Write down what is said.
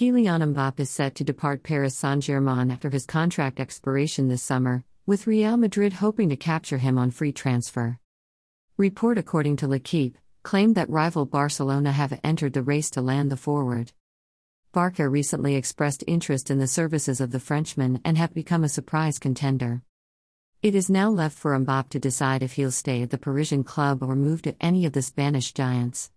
Kylian Mbappe is set to depart Paris Saint Germain after his contract expiration this summer, with Real Madrid hoping to capture him on free transfer. Report according to L'Equipe claimed that rival Barcelona have entered the race to land the forward. Barca recently expressed interest in the services of the Frenchman and have become a surprise contender. It is now left for Mbappe to decide if he'll stay at the Parisian club or move to any of the Spanish giants.